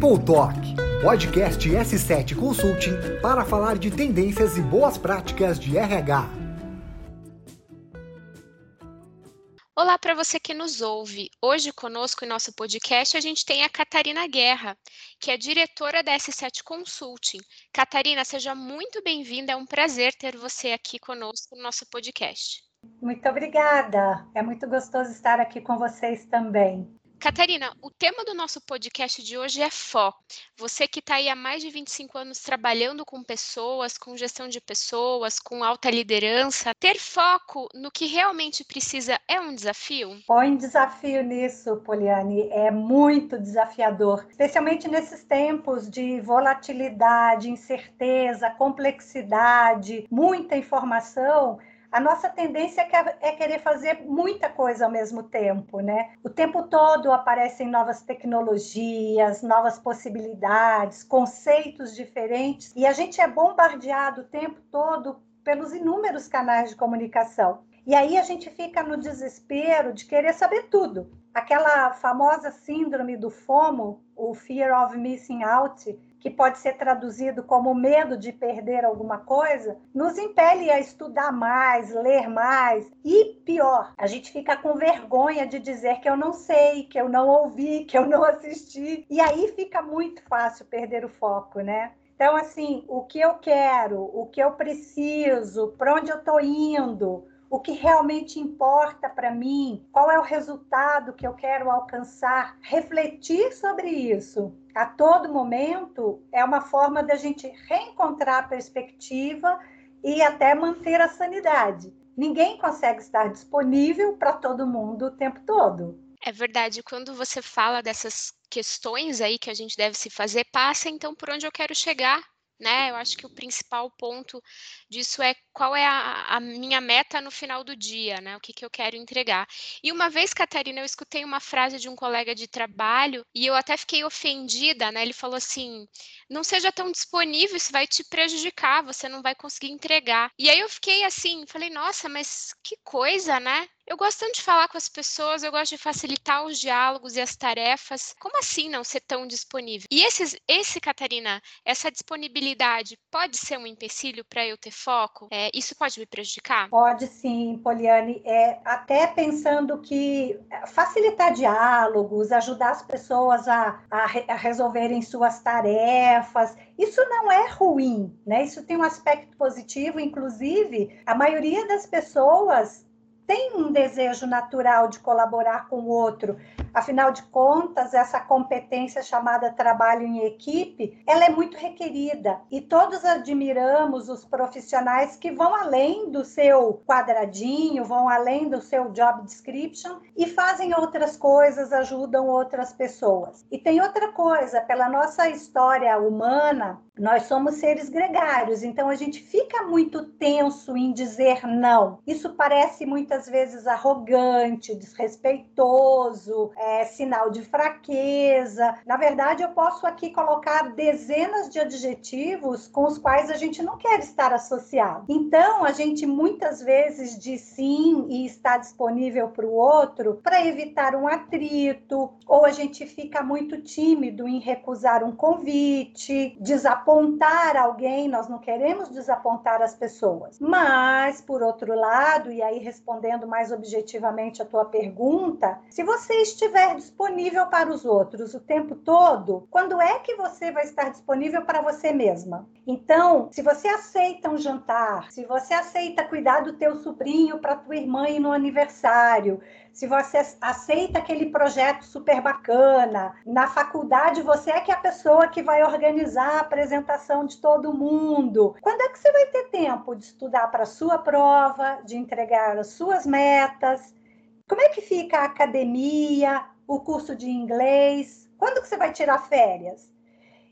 People Talk, podcast S7 Consulting para falar de tendências e boas práticas de RH. Olá para você que nos ouve. Hoje conosco em nosso podcast a gente tem a Catarina Guerra, que é diretora da S7 Consulting. Catarina, seja muito bem-vinda. É um prazer ter você aqui conosco no nosso podcast. Muito obrigada. É muito gostoso estar aqui com vocês também. Catarina, o tema do nosso podcast de hoje é foco. Você que está aí há mais de 25 anos trabalhando com pessoas, com gestão de pessoas, com alta liderança, ter foco no que realmente precisa é um desafio? Põe desafio nisso, Poliane. É muito desafiador, especialmente nesses tempos de volatilidade, incerteza, complexidade, muita informação a nossa tendência é, é querer fazer muita coisa ao mesmo tempo, né? O tempo todo aparecem novas tecnologias, novas possibilidades, conceitos diferentes, e a gente é bombardeado o tempo todo pelos inúmeros canais de comunicação. E aí a gente fica no desespero de querer saber tudo. Aquela famosa síndrome do FOMO, o Fear of Missing Out, que pode ser traduzido como medo de perder alguma coisa, nos impele a estudar mais, ler mais e pior, a gente fica com vergonha de dizer que eu não sei, que eu não ouvi, que eu não assisti. E aí fica muito fácil perder o foco, né? Então, assim, o que eu quero, o que eu preciso, para onde eu estou indo, o que realmente importa para mim, qual é o resultado que eu quero alcançar, refletir sobre isso a todo momento é uma forma da gente reencontrar a perspectiva e até manter a sanidade. Ninguém consegue estar disponível para todo mundo o tempo todo. É verdade. Quando você fala dessas questões aí que a gente deve se fazer, passa então por onde eu quero chegar né? Eu acho que o principal ponto disso é qual é a, a, minha meta no final do dia, né? O que, que eu quero entregar. E uma vez, Catarina, eu escutei uma frase de um colega de trabalho e eu até fiquei ofendida, né? Ele falou assim: não seja tão disponível, isso vai te prejudicar, você não vai conseguir entregar. E aí eu fiquei assim, falei, nossa, mas que coisa, né? Eu gosto tanto de falar com as pessoas, eu gosto de facilitar os diálogos e as tarefas. Como assim não ser tão disponível? E esses, esse, Catarina, essa disponibilidade pode ser um empecilho para eu ter foco? É, isso pode me prejudicar? Pode sim, Poliane. É, até pensando que facilitar diálogos, ajudar as pessoas a, a, a resolverem suas tarefas, isso não é ruim, né? Isso tem um aspecto positivo, inclusive, a maioria das pessoas tem um desejo natural de colaborar com o outro. Afinal de contas, essa competência chamada trabalho em equipe, ela é muito requerida e todos admiramos os profissionais que vão além do seu quadradinho, vão além do seu job description e fazem outras coisas, ajudam outras pessoas. E tem outra coisa, pela nossa história humana, nós somos seres gregários, então a gente fica muito tenso em dizer não. Isso parece muitas vezes arrogante, desrespeitoso, é, sinal de fraqueza. Na verdade, eu posso aqui colocar dezenas de adjetivos com os quais a gente não quer estar associado. Então, a gente muitas vezes diz sim e está disponível para o outro para evitar um atrito, ou a gente fica muito tímido em recusar um convite, desapontar desapontar alguém, nós não queremos desapontar as pessoas. Mas, por outro lado, e aí respondendo mais objetivamente a tua pergunta, se você estiver disponível para os outros o tempo todo, quando é que você vai estar disponível para você mesma? Então, se você aceita um jantar, se você aceita cuidar do teu sobrinho para tua irmã ir no aniversário, se você aceita aquele projeto super bacana, na faculdade você é que é a pessoa que vai organizar a apresentação de todo mundo. Quando é que você vai ter tempo de estudar para a sua prova, de entregar as suas metas? Como é que fica a academia, o curso de inglês? Quando que você vai tirar férias?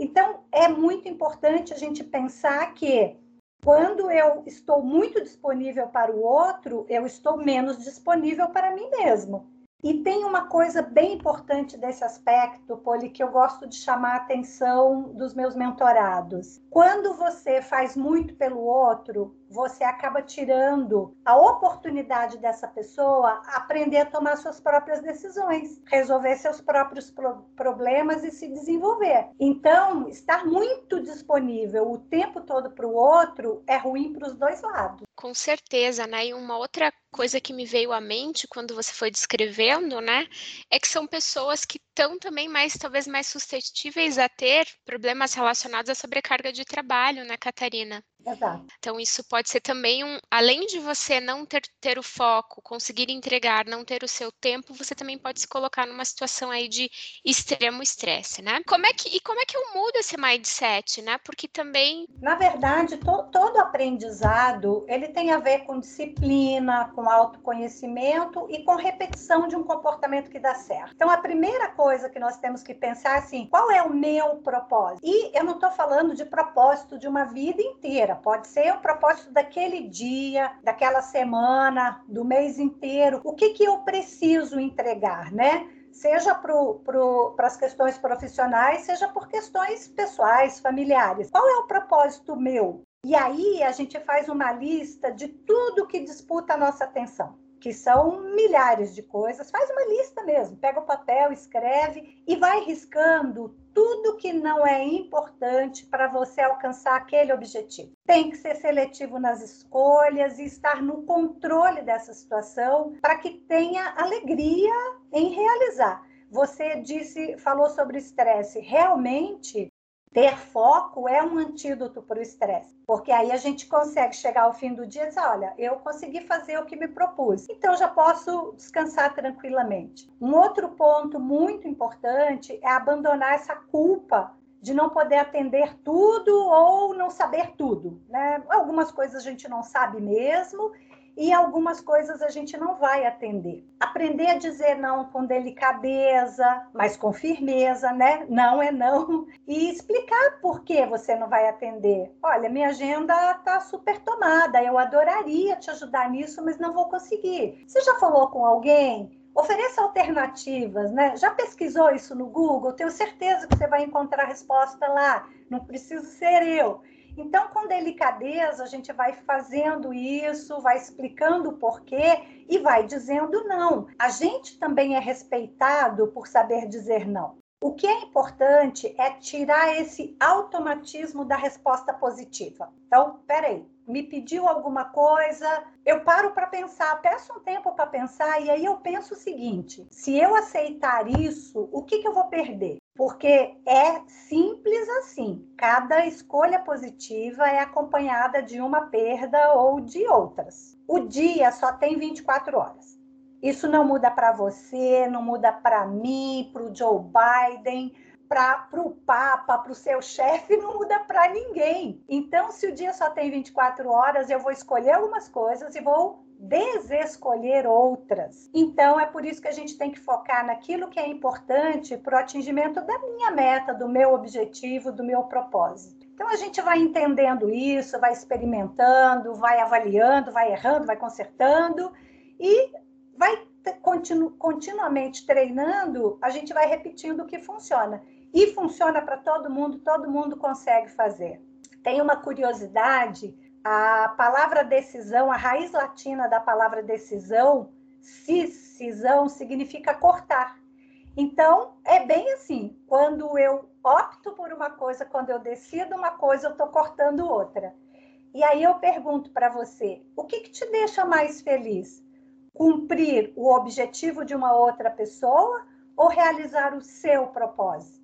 Então, é muito importante a gente pensar que quando eu estou muito disponível para o outro, eu estou menos disponível para mim mesmo. E tem uma coisa bem importante desse aspecto, Poli, que eu gosto de chamar a atenção dos meus mentorados. Quando você faz muito pelo outro, você acaba tirando a oportunidade dessa pessoa aprender a tomar suas próprias decisões, resolver seus próprios pro problemas e se desenvolver. Então, estar muito disponível o tempo todo para o outro é ruim para os dois lados. Com certeza, né? E uma outra coisa que me veio à mente quando você foi descrevendo, né, é que são pessoas que estão também mais, talvez mais suscetíveis a ter problemas relacionados à sobrecarga de trabalho, né, Catarina? Exato. Então, isso pode ser também um. Além de você não ter, ter o foco, conseguir entregar, não ter o seu tempo, você também pode se colocar numa situação aí de extremo estresse, né? Como é que, e como é que eu mudo esse mindset, né? Porque também. Na verdade, to, todo aprendizado ele tem a ver com disciplina, com autoconhecimento e com repetição de um comportamento que dá certo. Então, a primeira coisa que nós temos que pensar é assim: qual é o meu propósito? E eu não estou falando de propósito de uma vida inteira inteira, pode ser o propósito daquele dia, daquela semana, do mês inteiro. O que, que eu preciso entregar, né? Seja para as questões profissionais, seja por questões pessoais, familiares. Qual é o propósito meu? E aí a gente faz uma lista de tudo que disputa a nossa atenção que são milhares de coisas, faz uma lista mesmo, pega o papel, escreve e vai riscando tudo que não é importante para você alcançar aquele objetivo. Tem que ser seletivo nas escolhas e estar no controle dessa situação para que tenha alegria em realizar. Você disse, falou sobre estresse. Realmente, ter foco é um antídoto para o estresse, porque aí a gente consegue chegar ao fim do dia e dizer: olha, eu consegui fazer o que me propus, então já posso descansar tranquilamente. Um outro ponto muito importante é abandonar essa culpa de não poder atender tudo ou não saber tudo. Né? Algumas coisas a gente não sabe mesmo e algumas coisas a gente não vai atender. Aprender a dizer não com delicadeza, mas com firmeza, né? Não é não. E explicar por que você não vai atender. Olha, minha agenda está super tomada, eu adoraria te ajudar nisso, mas não vou conseguir. Você já falou com alguém? Ofereça alternativas, né? Já pesquisou isso no Google? Tenho certeza que você vai encontrar a resposta lá. Não preciso ser eu. Então, com delicadeza, a gente vai fazendo isso, vai explicando o porquê e vai dizendo não. A gente também é respeitado por saber dizer não. O que é importante é tirar esse automatismo da resposta positiva. Então, peraí, me pediu alguma coisa, eu paro para pensar, peço um tempo para pensar, e aí eu penso o seguinte: se eu aceitar isso, o que, que eu vou perder? Porque é simples assim. Cada escolha positiva é acompanhada de uma perda ou de outras. O dia só tem 24 horas. Isso não muda para você, não muda para mim, para o Joe Biden, para o Papa, para o seu chefe, não muda para ninguém. Então, se o dia só tem 24 horas, eu vou escolher algumas coisas e vou desescolher outras. Então, é por isso que a gente tem que focar naquilo que é importante para o atingimento da minha meta, do meu objetivo, do meu propósito. Então, a gente vai entendendo isso, vai experimentando, vai avaliando, vai errando, vai consertando e vai continu continuamente treinando, a gente vai repetindo o que funciona e funciona para todo mundo, todo mundo consegue fazer. Tem uma curiosidade, a palavra decisão, a raiz latina da palavra decisão, cisão, significa cortar. Então, é bem assim, quando eu opto por uma coisa, quando eu decido uma coisa, eu estou cortando outra. E aí eu pergunto para você, o que, que te deixa mais feliz? Cumprir o objetivo de uma outra pessoa ou realizar o seu propósito?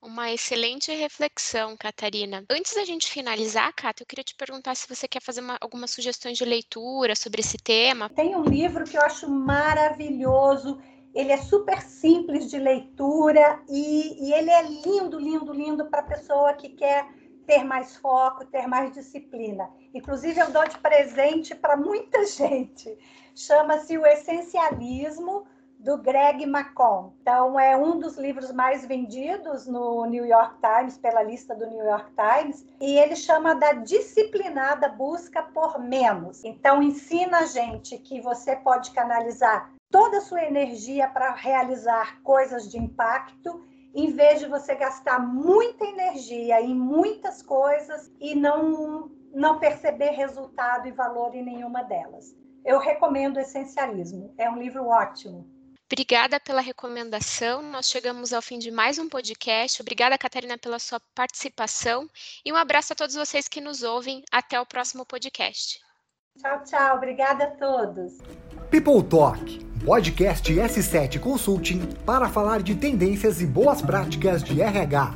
Uma excelente reflexão, Catarina. Antes da gente finalizar, Cata, eu queria te perguntar se você quer fazer uma, algumas sugestões de leitura sobre esse tema. Tem um livro que eu acho maravilhoso. Ele é super simples de leitura e, e ele é lindo, lindo, lindo para a pessoa que quer ter mais foco, ter mais disciplina. Inclusive, eu dou de presente para muita gente. Chama-se O Essencialismo do Greg McCon. Então, é um dos livros mais vendidos no New York Times, pela lista do New York Times, e ele chama da disciplinada busca por menos. Então, ensina a gente que você pode canalizar toda a sua energia para realizar coisas de impacto em vez de você gastar muita energia em muitas coisas e não, não perceber resultado e valor em nenhuma delas. Eu recomendo Essencialismo, é um livro ótimo. Obrigada pela recomendação. Nós chegamos ao fim de mais um podcast. Obrigada, Catarina, pela sua participação. E um abraço a todos vocês que nos ouvem. Até o próximo podcast. Tchau, tchau. Obrigada a todos. People Talk, podcast S7 Consulting para falar de tendências e boas práticas de RH.